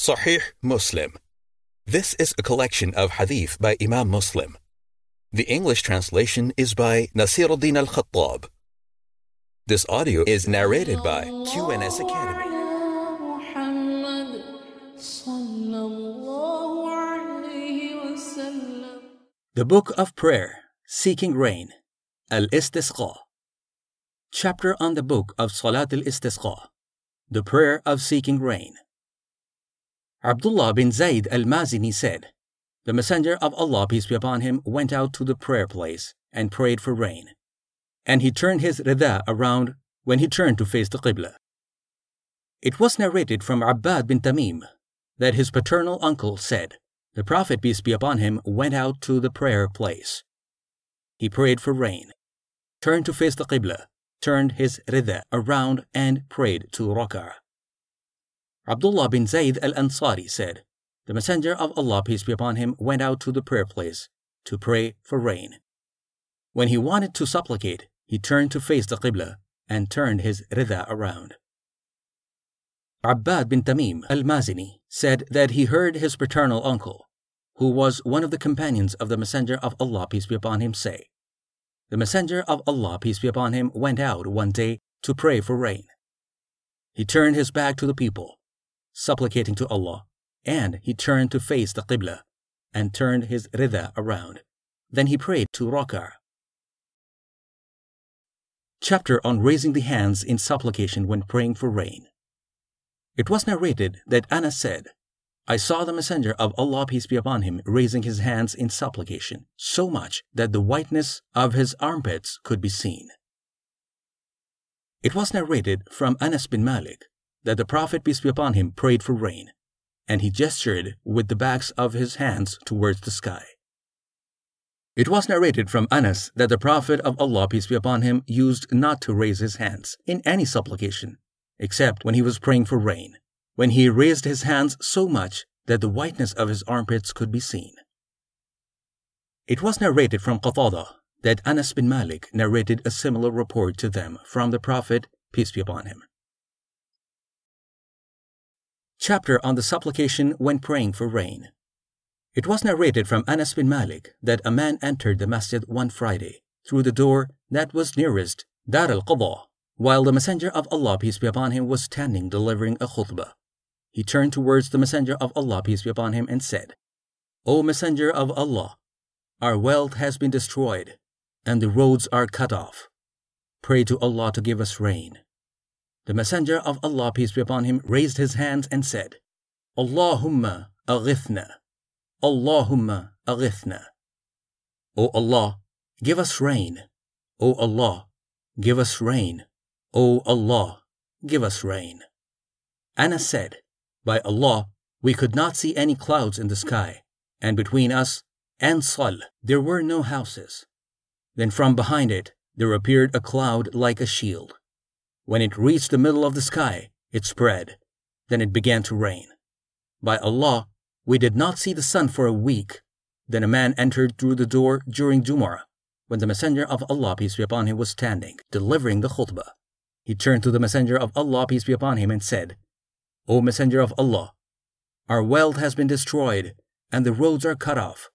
Sahih Muslim. This is a collection of hadith by Imam Muslim. The English translation is by Nasiruddin al Khattab. This audio is narrated by QNS Academy. The Book of Prayer, Seeking Rain, Al Istisqa. Chapter on the Book of Salat al Istisqa, the Prayer of Seeking Rain. Abdullah bin Zayd al Mazini said, The Messenger of Allah, peace be upon him, went out to the prayer place and prayed for rain. And he turned his rida around when he turned to face the Qibla. It was narrated from Abbad bin Tamim that his paternal uncle said, The Prophet, peace be upon him, went out to the prayer place. He prayed for rain, turned to face the Qibla, turned his rida around, and prayed to rak'ah. Abdullah bin Zayd al Ansari said, The Messenger of Allah, peace be upon him, went out to the prayer place to pray for rain. When he wanted to supplicate, he turned to face the Qibla and turned his rida around. Abbad bin Tamim al Mazini said that he heard his paternal uncle, who was one of the companions of the Messenger of Allah, peace be upon him, say, The Messenger of Allah, peace be upon him, went out one day to pray for rain. He turned his back to the people, supplicating to Allah, and he turned to face the Qibla and turned his rida around. Then he prayed to rak'ah. Chapter on raising the hands in supplication when praying for rain. It was narrated that Anas said, I saw the Messenger of Allah, peace be upon him, raising his hands in supplication, so much that the whiteness of his armpits could be seen. It was narrated from Anas bin Malik that the Prophet, peace be upon him, prayed for rain, and he gestured with the backs of his hands towards the sky. It was narrated from Anas that the Prophet of Allah, peace be upon him, used not to raise his hands in any supplication, except when he was praying for rain, when he raised his hands so much that the whiteness of his armpits could be seen. It was narrated from Qatada that Anas bin Malik narrated a similar report to them from the Prophet, peace be upon him. Chapter on the supplication when praying for rain. It was narrated from Anas bin Malik that a man entered the masjid one Friday through the door that was nearest Dar al Qadha, while the Messenger of Allah, peace be upon him, was standing delivering a khutbah. He turned towards the Messenger of Allah, peace be upon him, and said, O Messenger of Allah, our wealth has been destroyed, and the roads are cut off. Pray to Allah to give us rain. The Messenger of Allah, peace be upon him, raised his hands and said, Allahumma aghithna. Allahumma aghithna. O Allah, give us rain. O Allah, give us rain. O Allah, give us rain. Anas said, By Allah, we could not see any clouds in the sky, and between us and Sal there were no houses. Then from behind it there appeared a cloud like a shield. When it reached the middle of the sky, it spread. Then it began to rain. By Allah, we did not see the sun for a week. Then a man entered through the door during Jumu'ah, when the Messenger of Allah, peace be upon him, was standing, delivering the khutbah. He turned to the Messenger of Allah, peace be upon him, and said, O Messenger of Allah, our wealth has been destroyed, and the roads are cut off.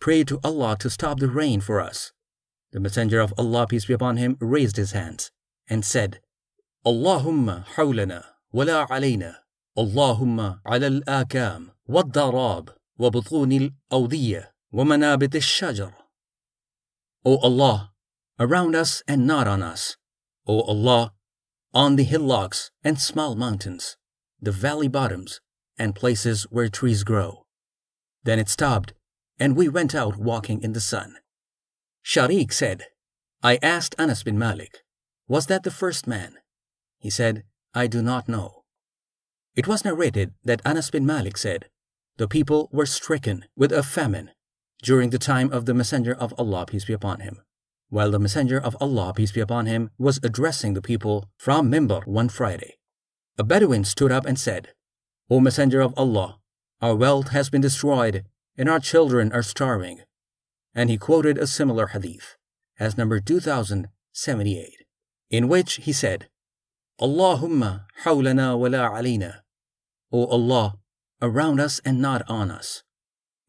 Pray to Allah to stop the rain for us. The Messenger of Allah, peace be upon him, raised his hands and said, اللهم حولنا ولا علينا اللهم على الآكام والضراب وبطون الأودية ومنابت الشجر O Allah, around us and not on us. O Allah, on the hillocks and small mountains, the valley bottoms, and places where trees grow. Then it stopped, and we went out walking in the sun. Sharik said, I asked Anas bin Malik, Was that the first man? He said, I do not know. It was narrated that Anas bin Malik said, The people were stricken with a famine during the time of the Messenger of Allah, peace be upon him, while the Messenger of Allah, peace be upon him, was addressing the people from Mimbar one Friday. A Bedouin stood up and said, O Messenger of Allah, our wealth has been destroyed, and our children are starving. And he quoted a similar hadith, as number 2078, in which he said, Allahumma hawlana wa la alayna. O Allah, around us and not on us.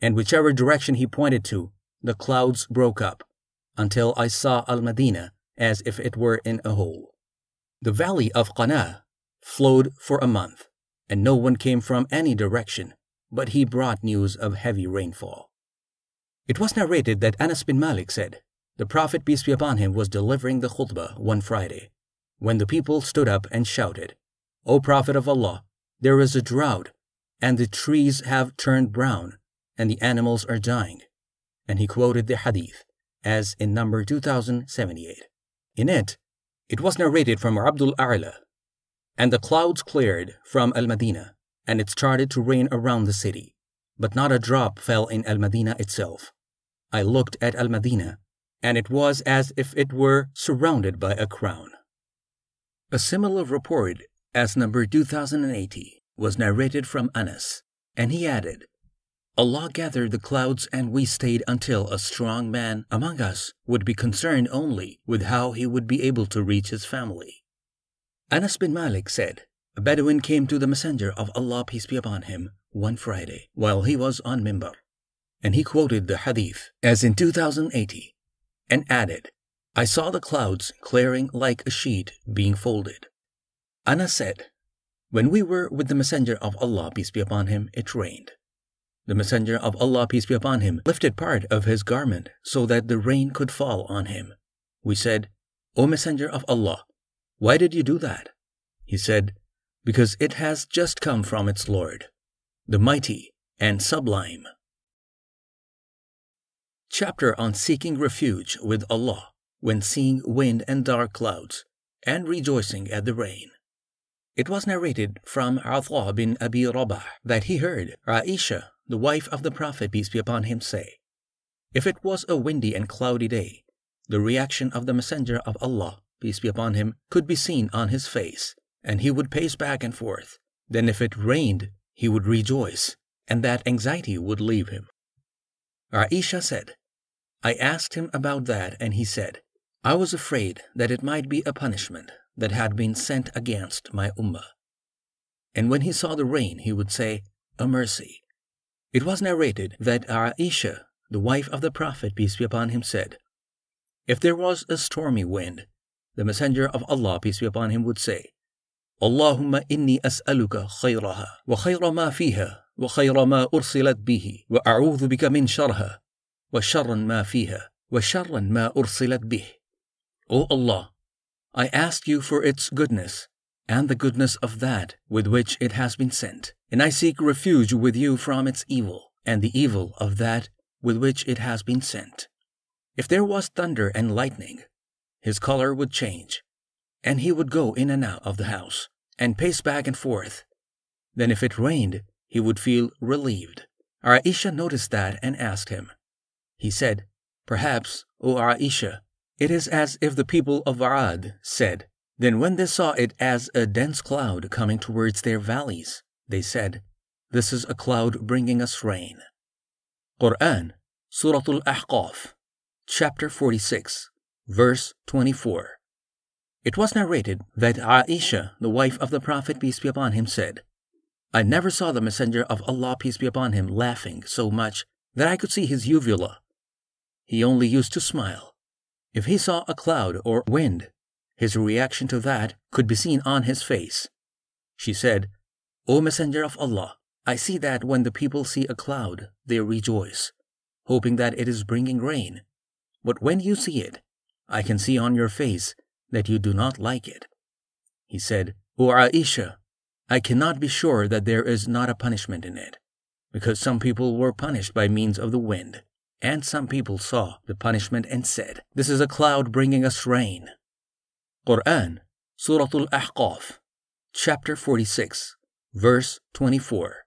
And whichever direction he pointed to, the clouds broke up, until I saw Al Madinah as if it were in a hole. The valley of Qana flowed for a month, and no one came from any direction, but he brought news of heavy rainfall. It was narrated that Anas bin Malik said, The Prophet, peace be upon him, was delivering the khutbah one Friday, when the people stood up and shouted, O Prophet of Allah, there is a drought, and the trees have turned brown, and the animals are dying. And he quoted the hadith, as in number 2078. In it, it was narrated from Abdul A'la, and the clouds cleared from Al Madinah, and it started to rain around the city, but not a drop fell in Al Madinah itself. I looked at Al Madinah, and it was as if it were surrounded by a crown. A similar report, as number 2080, was narrated from Anas, and he added, Allah gathered the clouds and we stayed until a strong man among us would be concerned only with how he would be able to reach his family. Anas bin Malik said, A Bedouin came to the Messenger of Allah, peace be upon him, one Friday while he was on Mimbar, and he quoted the hadith as in 2080 and added, I saw the clouds clearing like a sheet being folded. Anas said, When we were with the Messenger of Allah, peace be upon him, it rained. The Messenger of Allah, peace be upon him, lifted part of his garment so that the rain could fall on him. We said, O Messenger of Allah, why did you do that? He said, Because it has just come from its Lord, the Mighty and Sublime. Chapter on Seeking Refuge with Allah when seeing wind and dark clouds, and rejoicing at the rain. It was narrated from Ata bin Abi Rabah that he heard Aisha, the wife of the Prophet, peace be upon him, say, If it was a windy and cloudy day, the reaction of the Messenger of Allah, peace be upon him, could be seen on his face, and he would pace back and forth. Then if it rained, he would rejoice, and that anxiety would leave him. Aisha said, I asked him about that, and he said, I was afraid that it might be a punishment that had been sent against my ummah. And when he saw the rain, he would say, A mercy. It was narrated that Aisha, the wife of the Prophet, peace be upon him, said, If there was a stormy wind, the Messenger of Allah, peace be upon him, would say, Allahumma inni as'aluka khayraha wa khayra ma fiha wa khayra ma ursilat bihi wa bika min sharha wa sharran ma fiha O Allah, I ask you for its goodness and the goodness of that with which it has been sent, and I seek refuge with you from its evil and the evil of that with which it has been sent. If there was thunder and lightning, his color would change, and he would go in and out of the house and pace back and forth. Then, if it rained, he would feel relieved. Aisha noticed that and asked him. He said, Perhaps, O Aisha, it is as if the people of Ad said, Then when they saw it as a dense cloud coming towards their valleys, they said, This is a cloud bringing us rain. Quran, Surah Al-Ahqaf, chapter 46, verse 24. It was narrated that Aisha, the wife of the Prophet, peace be upon him, said, I never saw the Messenger of Allah, peace be upon him, laughing so much that I could see his uvula. He only used to smile. If he saw a cloud or wind, his reaction to that could be seen on his face. She said, O Messenger of Allah, I see that when the people see a cloud, they rejoice, hoping that it is bringing rain. But when you see it, I can see on your face that you do not like it. He said, O Aisha, I cannot be sure that there is not a punishment in it, because some people were punished by means of the wind. And some people saw the punishment and said, This is a cloud bringing us rain. Quran, Surah Al Ahqaf, chapter 46, verse 24.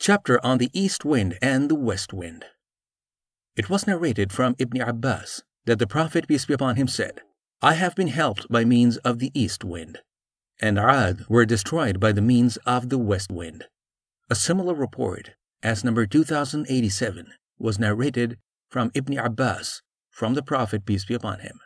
Chapter on the east wind and the west wind. It was narrated from Ibn Abbas that the Prophet, peace be upon him, said, I have been helped by means of the east wind, and Ad were destroyed by the means of the west wind. A similar report as number 2087 was narrated from Ibn Abbas from the Prophet, peace be upon him.